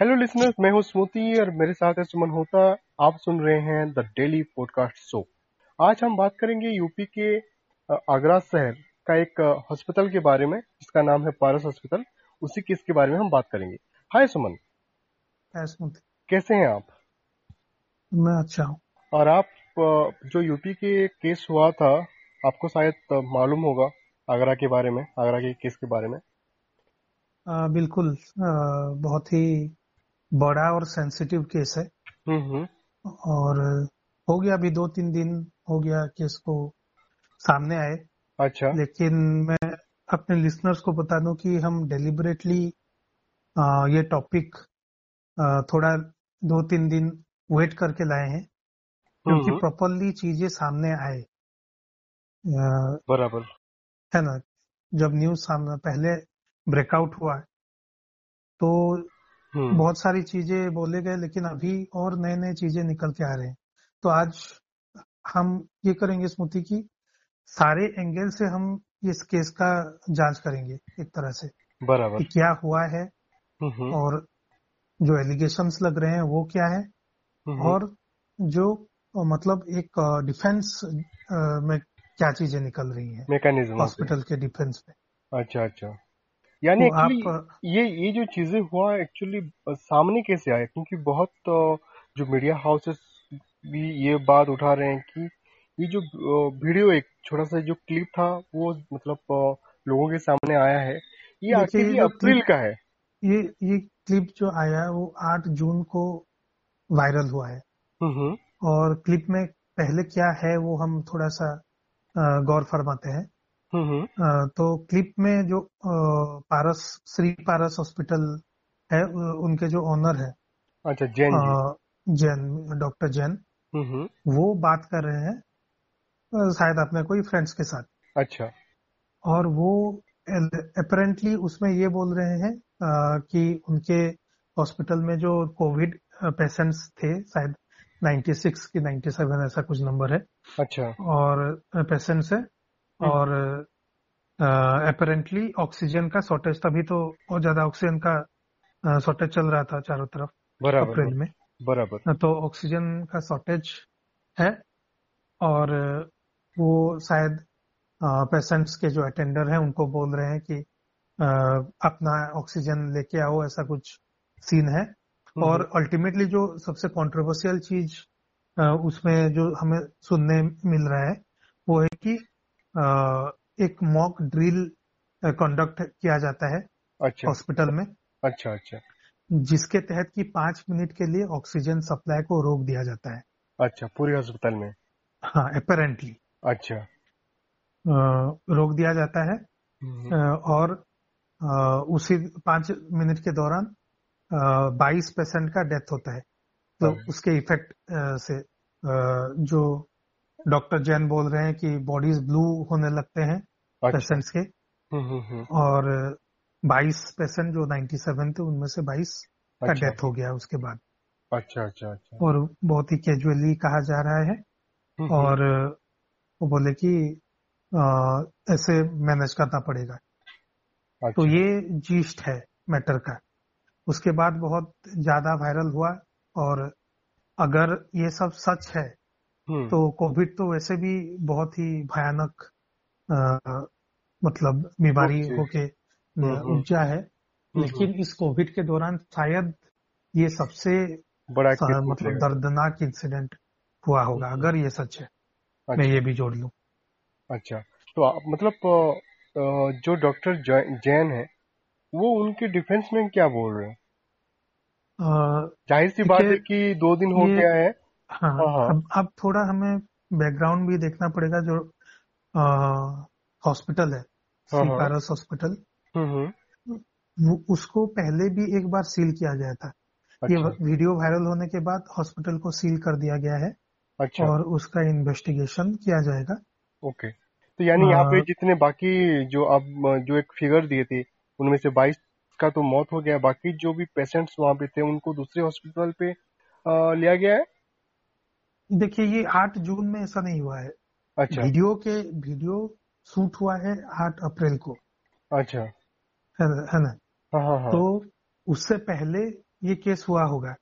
Hello listeners मैं हूँ स्मृति और मेरे साथ है सुमन होता। आप सुन रहे हैं द डेली पॉडकास्ट शो आज हम बात करेंगे यूपी के आगरा शहर का एक हॉस्पिटल के बारे में जिसका नाम है पारस हॉस्पिटल उसी केस के बारे में हम बात करेंगे। हाय सुमन। हाय स्मृति कैसे हैं आप? मैं अच्छा हूँ। और आप जो यूपी के केस हुआ था आपको शायद मालूम होगा आगरा के बारे में आगरा के केस के बारे में। आ, बिल्कुल आ, बहुत ही बड़ा और सेंसिटिव केस है। हम्म, हम्म। और हो गया अभी दो तीन दिन हो गया केस को सामने आए। अच्छा। लेकिन मैं अपने लिसनर्स को बता दूँ कि हम डेलिबरेटली ये टॉपिक थोड़ा दो तीन दिन वेट करके लाए हैं। क्योंकि प्रॉपरली हम्म, चीज़ें सामने आए। बराबर। है ना? जब न्यूज़ सामने पहले ब्रेकआउट हुआ तो। बहुत सारी चीज़ें बोले गए लेकिन अभी और नए नए चीज़ें निकल के आ रहे हैं। तो आज हम ये करेंगे स्मृति की सारे एंगल से हम इस केस का जाँच करेंगे एक तरह से बराबर। क्या हुआ है हम्म। और जो एलिगेशंस लग रहे हैं वो क्या है हम्म। और जो मतलब एक डिफेंस में क्या चीज़ें निकल रही हैं मैकेनिज्म हॉस्पिटल के डिफेंस में। अच्छा अच्छा। यानी तो आप ये ये जो चीज़ें हुआ एक्चुअली सामने कैसे आया क्योंकि बहुत जो मीडिया हाउसेस भी ये बात उठा रहे हैं कि ये जो वीडियो एक छोटा सा जो क्लिप था वो मतलब लोगों के सामने आया है ये आखिर अप्रैल का है ये ये क्लिप जो आया है वो 8 जून को वायरल हुआ है हम्म। और क्लिप में पहले क्या है वो हम थोड़ा सा गौर फरमाते हैं हम्म। तो क्लिप में जो पारस श्री पारस हॉस्पिटल है उनके जो ओनर है अच्छा जैन जैन डॉक्टर जैन हम्म। वो बात कर रहे हैं शायद अपने कोई फ्रेंड्स के साथ। अच्छा। और वो अपेरेंटली उसमें ये बोल रहे हैं कि उनके हॉस्पिटल में जो कोविड पेशेंट्स थे शायद 96 की 97 ऐसा कुछ नंबर है। अच्छा। और पेशेंट्स है हम्म। और अपेरेंटली ऑक्सीजन का शॉर्टेज तभी तो बहुत ज़्यादा ऑक्सीजन का शॉर्टेज चल रहा था चारों तरफ़ अप्रैल में। बराबर। तो ऑक्सीजन का शॉर्टेज है और वो शायद पेशेंट्स के जो अटेंडर हैं उनको बोल रहे हैं कि अपना ऑक्सीजन लेके आओ ऐसा कुछ सीन है। हम्म। और अल्टीमेटली जो सबसे कंट्रोवर्शियल चीज़ उसमें जो हमें सुनने मिल रहा है वो है कि एक मॉक ड्रिल कंडक्ट किया जाता है अच्छा। हॉस्पिटल में। अच्छा अच्छा। जिसके तहत कि पाँच मिनट के लिए ऑक्सीजन सप्लाई को रोक दिया जाता है। अच्छा पूरे हॉस्पिटल में? हाँ अपेरेंटली अच्छा। रोक दिया जाता है। हम्म। और उसी पाँच मिनट के दौरान बाईस पेशेंट का डेथ होता है। तो हाँ। उसके इफ़ेक्ट से जो डॉक्टर जैन बोल रहे हैं कि बॉडीज ब्लू होने लगते हैं अच्छा। पेशेंट्स के हम्म, हम्म, हम्म। और 22 पेशेंट जो 97 थे उनमें से 22 अच्छा। का डेथ। हो गया उसके बाद अच्छा अच्छा अच्छा और बहुत ही कैजुअली कहा जा रहा है और वो बोले कि ऐसे मैनेज करना पड़ेगा तो अच्छा। तो ये जीस्ट है मैटर का उसके बाद बहुत ज़्यादा वायरल हुआ और अगर ये सब सच है। तो कोविड तो वैसे भी बहुत ही भयानक मतलब बीमारी होके हम्म, हम्म। उपजा है। लेकिन इस कोविड के दौरान शायद ये सबसे बड़ा मतलब दर्दनाक इंसिडेंट हुआ होगा अगर ये सच है। अच्छा। मैं ये भी जोड़ लू। अच्छा। तो आप मतलब जो डॉक्टर जैन है वो उनके डिफेंस में क्या बोल रहे हैं? ज़ाहिर सी बात है कि दो दिन हो गया है हाँ, हाँ, हाँ। अब अब थोड़ा हमें बैकग्राउंड भी देखना पड़ेगा जो हॉस्पिटल है पैरस हॉस्पिटल हम्म, हम्म। उसको पहले भी एक बार सील किया गया था। अच्छा। ये वीडियो वायरल होने के बाद हॉस्पिटल को सील कर दिया गया है अच्छा। और उसका इन्वेस्टिगेशन किया जाएगा। ओके। तो यानी यहाँ पे जितने बाकी जो आप जो एक फिगर दिए थे उनमें से 22 का तो मौत हो गया। बाकी जो भी पेशेंट्स वहाँ पे थे उनको दूसरे हॉस्पिटल पे आ, लिया गया है? देखिए ये आठ जून में ऐसा नहीं हुआ है। अच्छा। वीडियो के वीडियो शूट हुआ है आठ अप्रैल को। अच्छा। है, है ना? हाँ, हाँ, हाँ. तो उससे पहले ये केस हुआ होगा।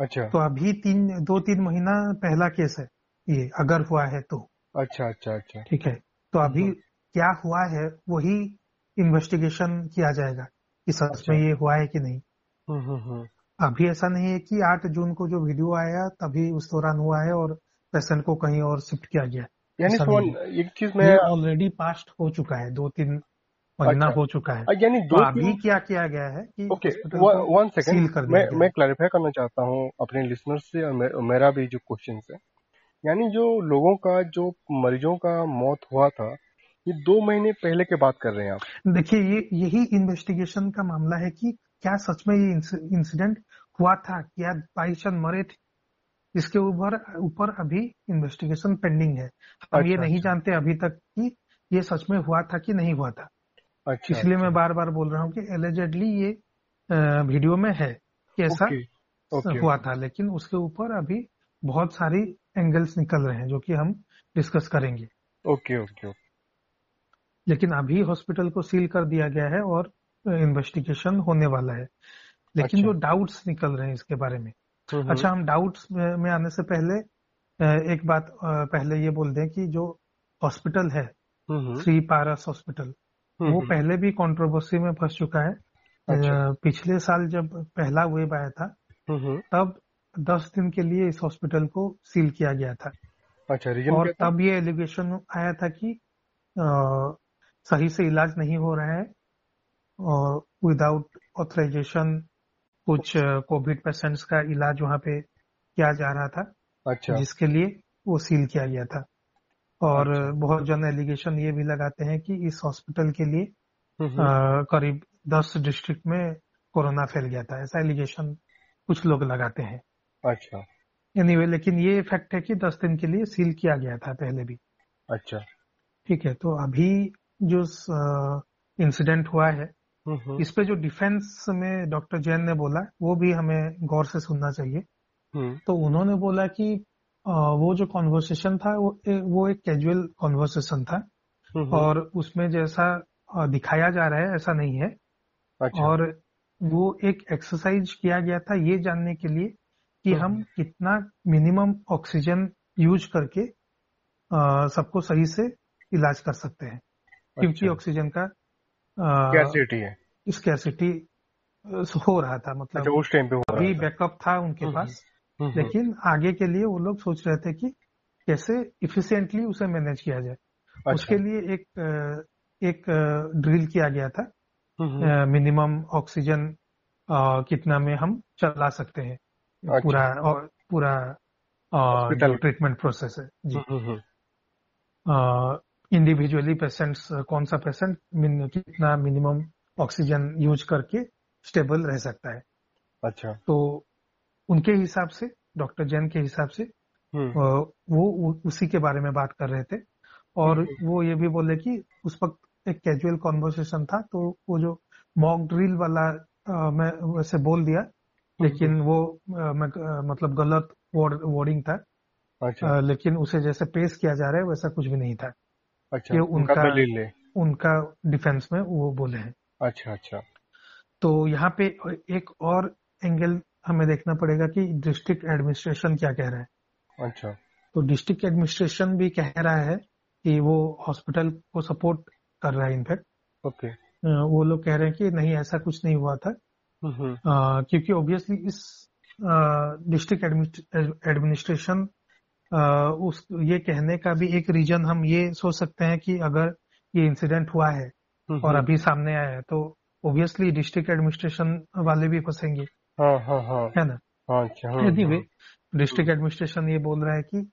अच्छा। तो अभी तीन दो तीन महीना पहला केस है ये अगर हुआ है तो। अच्छा अच्छा अच्छा। ठीक है? तो अभी हम्म। क्या हुआ है वही इन्वेस्टिगेशन किया जाएगा कि सच अच्छा। में ये हुआ है कि नहीं। हम्म हम्म हम्म। अभी ऐसा नहीं है कि 8 जून को जो वीडियो आया तभी उस दौरान हुआ है और पेशेंट को कहीं और शिफ्ट किया गया यानी एक चीज़ मैं ऑलरेडी पास्ट हो चुका है दो तीन महीना अच्छा। हो चुका है। यानी तो दो अभी क्या किया गया है कि ओके वन सेकंड मैं मैं क्लैरिफाई करना चाहता हूँ अपने लिसनर से और मे, मेरा भी जो क्वेश्चन है। यानी जो लोगों का जो मरीजों का मौत हुआ था ये दो महीने पहले के बात कर रहे हैं आप। देखिए ये यही इन्वेस्टिगेशन का मामला है कि क्या सच में ये इंसिडेंट हुआ था क्या बाईचंद मरे थे? इसके ऊपर ऊपर अभी इन्वेस्टिगेशन पेंडिंग है। हम अच्छा, ये नहीं अच्छा। जानते अभी तक कि ये सच में हुआ था कि नहीं हुआ था। अच्छा इसलिए अच्छा। मैं बार बार बोल रहा हूँ कि एलिजेडली ये वीडियो में है कि ऐसा ओके ओके हुआ था लेकिन उसके ऊपर अभी बहुत सारी एंगल्स निकल रहे हैं जो कि हम डिस्कस करेंगे। Okay okay okay. लेकिन अभी हॉस्पिटल को सील कर दिया गया है और इन्वेस्टिगेशन होने वाला है। लेकिन अच्छा। जो डाउट्स निकल रहे हैं इसके बारे में। हम्म अच्छा हम डाउट्स में आने से पहले एक बात पहले ये बोल दें कि जो हॉस्पिटल है हम्म हम्म। श्री पारस हॉस्पिटल हम्म, वो हम्म, पहले भी कंट्रोवर्सी में फंस चुका है। अच्छा। पिछले साल जब पहला वेव आया था हम्म हम्म। तब दस दिन के लिए इस हॉस्पिटल को सील किया गया था। अच्छा रीजन और तब ये एलिगेशन आया था कि अ, सही से इलाज नहीं हो रहा है। विदाउट ऑथराइजेशन कुछ कोविड पेशेंट्स का इलाज वहाँ पे किया जा रहा था अच्छा। जिसके लिए वो सील किया गया था। और अच्छा। बहुत जन एलिगेशन ये भी लगाते हैं कि इस हॉस्पिटल के लिए हम्म हम्म। करीब दस डिस्ट्रिक्ट में कोरोना फैल गया था ऐसा एलिगेशन कुछ लोग लगाते हैं। अच्छा। एनीवे anyway, लेकिन ये फैक्ट है कि दस दिन के लिए सील किया गया था पहले भी। अच्छा। ठीक है तो अभी जो इंसिडेंट हुआ है इस पे जो डिफेंस में डॉक्टर जैन ने बोला वो भी हमें गौर से सुनना चाहिए। हम्म। तो उन्होंने बोला कि वो जो कॉन्वर्सेशन था वो ए- वो एक कैजुअल कॉन्वर्सेशन था। और उसमें जैसा दिखाया जा रहा है ऐसा नहीं है। अच्छा। और वो एक एक्सरसाइज किया गया था ये जानने के लिए कि हम कितना मिनिमम ऑक्सीजन यूज़ करके सबको सही से इलाज कर सकते हैं। क्योंकि अच्छा। ऑक्सीजन का कैसिटी है? स्कैसिटी हो रहा था अच्छा मतलब उस टाइम पे अभी बैकअप था उनके हम्म पास हम्म हम्म, लेकिन आगे के लिए वो लोग सोच रहे थे कि कैसे इफिशियंटली उसे मैनेज किया जाए। अच्छा। उसके लिए एक एक ड्रिल किया गया था। मिनिमम ऑक्सीजन कितना में हम चला सकते हैं। अच्छा। पूरा और पूरा ट्रीटमेंट प्रोसेस है जी। इंडिविजुअली पेशेंट्स कौन सा पेशेंट कितना मिनिमम ऑक्सीजन यूज़ करके स्टेबल रह सकता है। अच्छा। तो उनके हिसाब से डॉक्टर जैन के हिसाब से हम्म। वो उसी के बारे में बात कर रहे थे। और हम्म, वो ये भी बोले कि उस वक्त एक कैजुअल कॉन्वर्सेशन था तो वो जो मॉक ड्रिल वाला अ, मैं वैसे बोल दिया हम्म, लेकिन वो अ, मैं अ, मतलब गलत वर्डिंग था। अच्छा। लेकिन उसे जैसे पेश किया जा रहा है वैसा कुछ भी नहीं था। अच्छा ये उनका उनका उनका डिफेंस में वो बोले हैं। अच्छा अच्छा। तो यहाँ पे एक और एंगल हमें देखना पड़ेगा कि डिस्ट्रिक्ट एडमिनिस्ट्रेशन क्या कह रहा है। अच्छा। तो डिस्ट्रिक्ट एडमिनिस्ट्रेशन भी कह रहा है कि वो हॉस्पिटल को सपोर्ट कर रहा है इनफैक्ट ओके वो लोग कह रहे हैं कि नहीं ऐसा कुछ नहीं हुआ था। हम्म हम्म, क्योंकि ऑब्वियसली इस डिस्ट्रिक्ट एडमिनिस्ट्रेशन उस ये कहने का भी एक रीजन हम ये सोच सकते हैं कि अगर ये इंसिडेंट हुआ है हम्म, और हम्म, अभी सामने आया है तो ऑब्वियसली डिस्ट्रिक्ट एडमिनिस्ट्रेशन वाले भी फंसेंगे। हाँ हाँ हाँ। है ना? एनीवे हम्म, डिस्ट्रिक्ट एडमिनिस्ट्रेशन ये बोल रहा है कि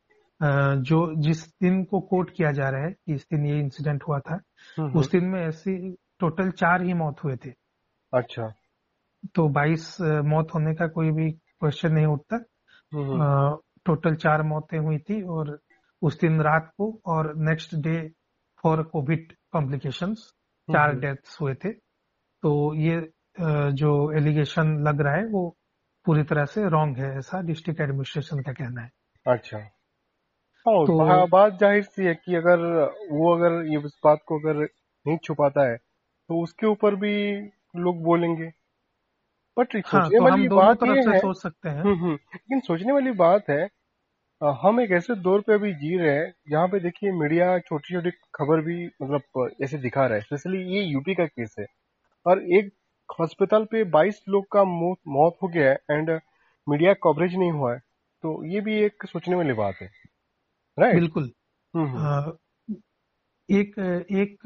जो जिस दिन को कोट किया जा रहा है कि इस दिन ये इंसिडेंट हुआ था हम्म, उस दिन में ऐसी टोटल चार ही मौत हुए थे। अच्छा। तो 22 मौत होने का कोई भी क्वेश्चन नहीं उठता। टोटल चार मौतें हुई थी और उस दिन रात को और next day for covid complications चार हम्म, डेथ्स हुए थे। तो ये जो एलिगेशन लग रहा है वो पूरी तरह से रॉन्ग है ऐसा डिस्ट्रिक्ट एडमिनिस्ट्रेशन का कहना है। अच्छा। हाँ तो बात ज़ाहिर सी है कि अगर वो अगर ये इस बात को अगर नहीं छुपाता है तो उसके ऊपर भी लोग बोलेंगे। बट हाँ, सोचने तो वाली बात ये है सोच सकते हैं। हम्म, हम्म, लेकिन सोचने वाली बात है हम एक ऐसे दौर पे अभी जी रहे हैं जहाँ पे देखिए मीडिया छोटी छोटी खबर भी मतलब ऐसे दिखा रहा है स्पेशली ये यूपी का केस है। और एक अस्पताल पे 22 लोग का मौत हो गया है एंड मीडिया कवरेज नहीं हुआ है तो ये भी एक सोचने वाली बात है। राइट? बिल्कुल। हम्म, एक एक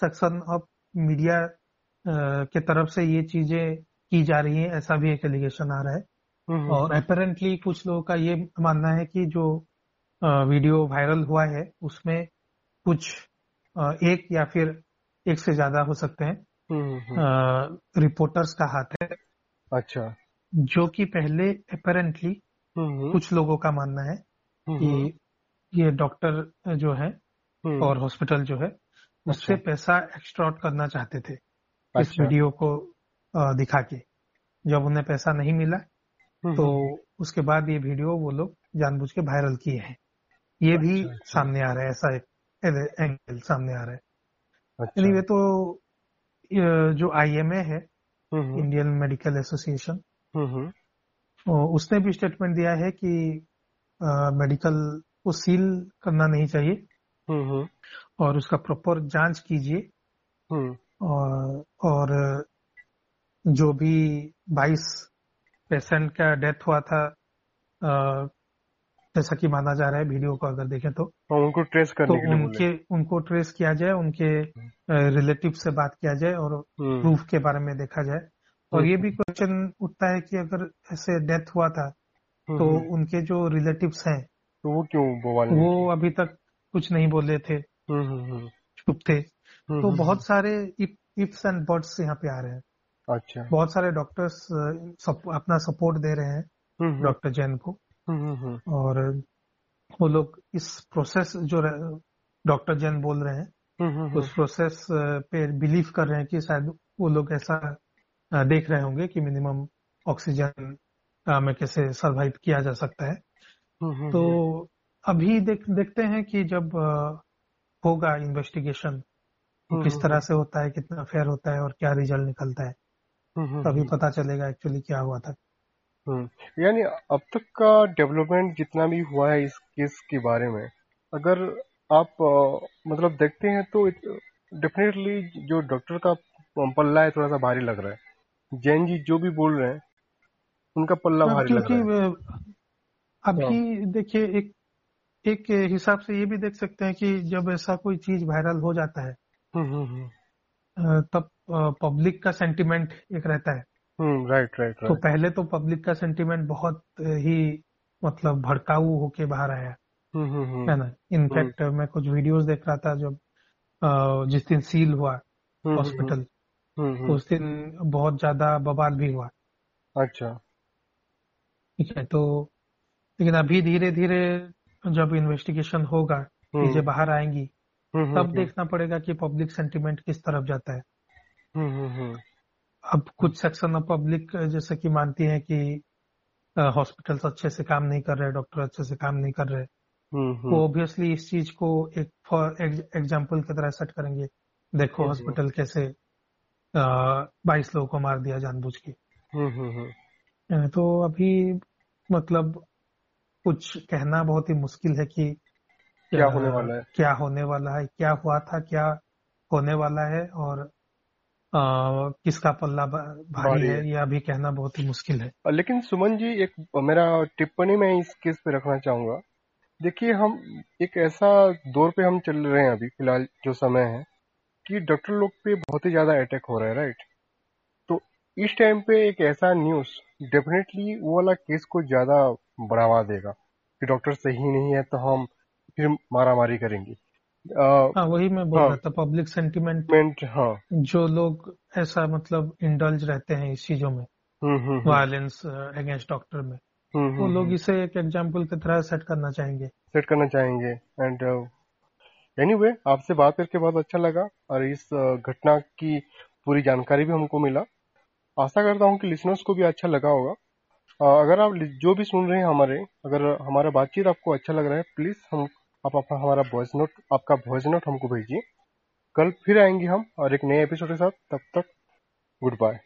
सेक्शन ऑफ़ मीडिया के तरफ़ से ये चीज़ें की जा रही है ऐसा भी एक एलिगेशन आ रहा है। हम्म, और अपेरेंटली कुछ लोगों का ये मानना है कि जो वीडियो वायरल हुआ है उसमें कुछ एक या फिर एक से ज़्यादा हो सकते हैं। रिपोर्टर्स हम्म, का हाथ है। अच्छा। जो कि पहले अपेरेंटली कुछ लोगों का मानना है कि ये डॉक्टर जो है और हॉस्पिटल जो है उससे अच्छा। पैसा एक्सट्रॉट करना चाहते थे अच्छा। इस वीडियो को दिखा के। जब उन्हें पैसा नहीं मिला तो उसके बाद ये वीडियो वो लोग जानबूझ के वायरल किए हैं। ये भी अच्छा, अच्छा। सामने आ रहा है ऐसा एक एंगल सामने आ रहा है। अच्छा। anyway, तो जो आईएमए है इंडियन मेडिकल एसोसिएशन उसने भी स्टेटमेंट दिया है कि मेडिकल को सील करना नहीं चाहिए। और उसका प्रॉपर जाँच कीजिए। और, और जो भी 22 पेशेंट का डेथ हुआ था जैसा कि माना जा रहा है वीडियो को अगर देखें तो। और उनको ट्रेस करने तो उनके उनको ट्रेस किया जाए उनके रिलेटिव हम्म। से बात किया जाए और प्रूफ हम्म। के बारे में देखा जाए। और ये भी क्वेश्चन हम्म। उठता है कि अगर ऐसे डेथ हुआ था तो उनके जो रिलेटिव्स हैं तो वो क्यों वो अभी तक कुछ नहीं बोले थे। चुप थे। तो बहुत सारे इफ्स एंड बर्ड्स यहाँ पे आ रहे हैं। अच्छा। बहुत सारे डॉक्टर्स सप, अपना सपोर्ट दे रहे हैं डॉक्टर जैन को। हम्म, हम्म, हम्म। और वो लोग इस प्रोसेस जो डॉक्टर जैन बोल रहे हैं उस प्रोसेस पे बिलीव कर रहे हैं कि शायद वो लोग ऐसा देख रहे होंगे कि मिनिमम ऑक्सीजन में कैसे सरवाइव किया जा सकता है। तो अभी देख देखते हैं कि जब होगा इन्वेस्टिगेशन किस तरह से होता है कितना फेयर होता है और क्या रिज़ल्ट निकलता है। तभी पता चलेगा एक्चुअली क्या हुआ था। हम्म यानी अब तक का डेवलपमेंट जितना भी हुआ है इस केस के बारे में अगर आप आ, मतलब देखते हैं तो डेफिनेटली जो डॉक्टर का पल्ला है थोड़ा सा भारी लग रहा है। जैन जी जो भी बोल रहे हैं उनका पल्ला हाँ, भारी लग रहा है। अभी हाँ। देखिए एक एक हिसाब से ये भी देख सकते हैं कि जब ऐसा कोई चीज़ वायरल हो जाता है हम्म, हम्म, तब पब्लिक का सेंटिमेंट एक रहता है। हम्म राइट राइट तो पहले तो पब्लिक का सेंटीमेंट बहुत ही मतलब भड़काऊ होके बाहर आया। हम्म, हम्म, हम्म। है ना? इनफैक्ट मैं कुछ वीडियोस देख रहा था जब जिस दिन सील हुआ हॉस्पिटल उस दिन बहुत ज़्यादा बवाल भी हुआ। अच्छा। ठीक है तो लेकिन अभी धीरे धीरे जब इन्वेस्टिगेशन होगा चीज़ें बाहर आएँगी तब देखना पड़ेगा कि पब्लिक सेंटीमेंट किस तरफ़ जाता है। अब कुछ सेक्शन ऑफ़ पब्लिक जैसे कि मानती है कि हॉस्पिटल्स अच्छे से काम नहीं कर रहे डॉक्टर अच्छे से काम नहीं कर रहे हम्म, हम्म। वो ऑब्वियसली इस चीज़ को एक फॉर एग्ज़ाम्पल की तरह सेट करेंगे। देखो हॉस्पिटल कैसे बाईस लोगों को मार दिया जानबूझ के। हम्म, तो अभी मतलब कुछ कहना बहुत ही मुश्किल है कि क्या होने वाला है? क्या होने वाला है? क्या हुआ था? क्या होने वाला है? और आ, किसका पल्ला भारी है? ये अभी कहना बहुत ही मुश्किल है। लेकिन सुमन जी एक मेरा टिप्पणी मैं इस केस पे रखना चाहूँगा। देखिए हम एक ऐसा दौर पे हम चल रहे हैं अभी फ़िलहाल जो समय है कि डॉक्टर लोग पे बहुत ही ज़्यादा अटैक हो रहा है राइट? तो इस टाइम पे एक ऐसा न्यूज़ डेफिनेटली वो वाला केस को ज़्यादा बढ़ावा देगा कि डॉक्टर सही नहीं है तो हम फिर मारामारी करेंगे। हाँ वही मैं बोल हाँ, रहा था पब्लिक सेंटिमेंट हाँ। जो लोग ऐसा मतलब इंडल्ज रहते हैं इस चीज़ों में वायलेंस अगेंस्ट डॉक्टर में। हम्म, हम्म, वो लोग हम्म। इसे एक एग्ज़ाम्पल की तरह सेट करना चाहेंगे। सेट करना चाहेंगे। एंड एनीवे uh, आपसे बात करके बहुत अच्छा लगा और इस uh, घटना की पूरी जानकारी भी हमको मिला। आशा करता हूँ कि लिसनर्स को भी अच्छा लगा होगा। uh, अगर आप जो भी सुन रहे हैं हमारे अगर हमारा बातचीत आपको अच्छा लग रहा है प्लीज़ हम आप अपना हमारा वॉइस नोट आपका वॉइस नोट हमको भेजिए। कल फिर आएँगे हम और एक नए एपिसोड के साथ, तब तक गुड बाय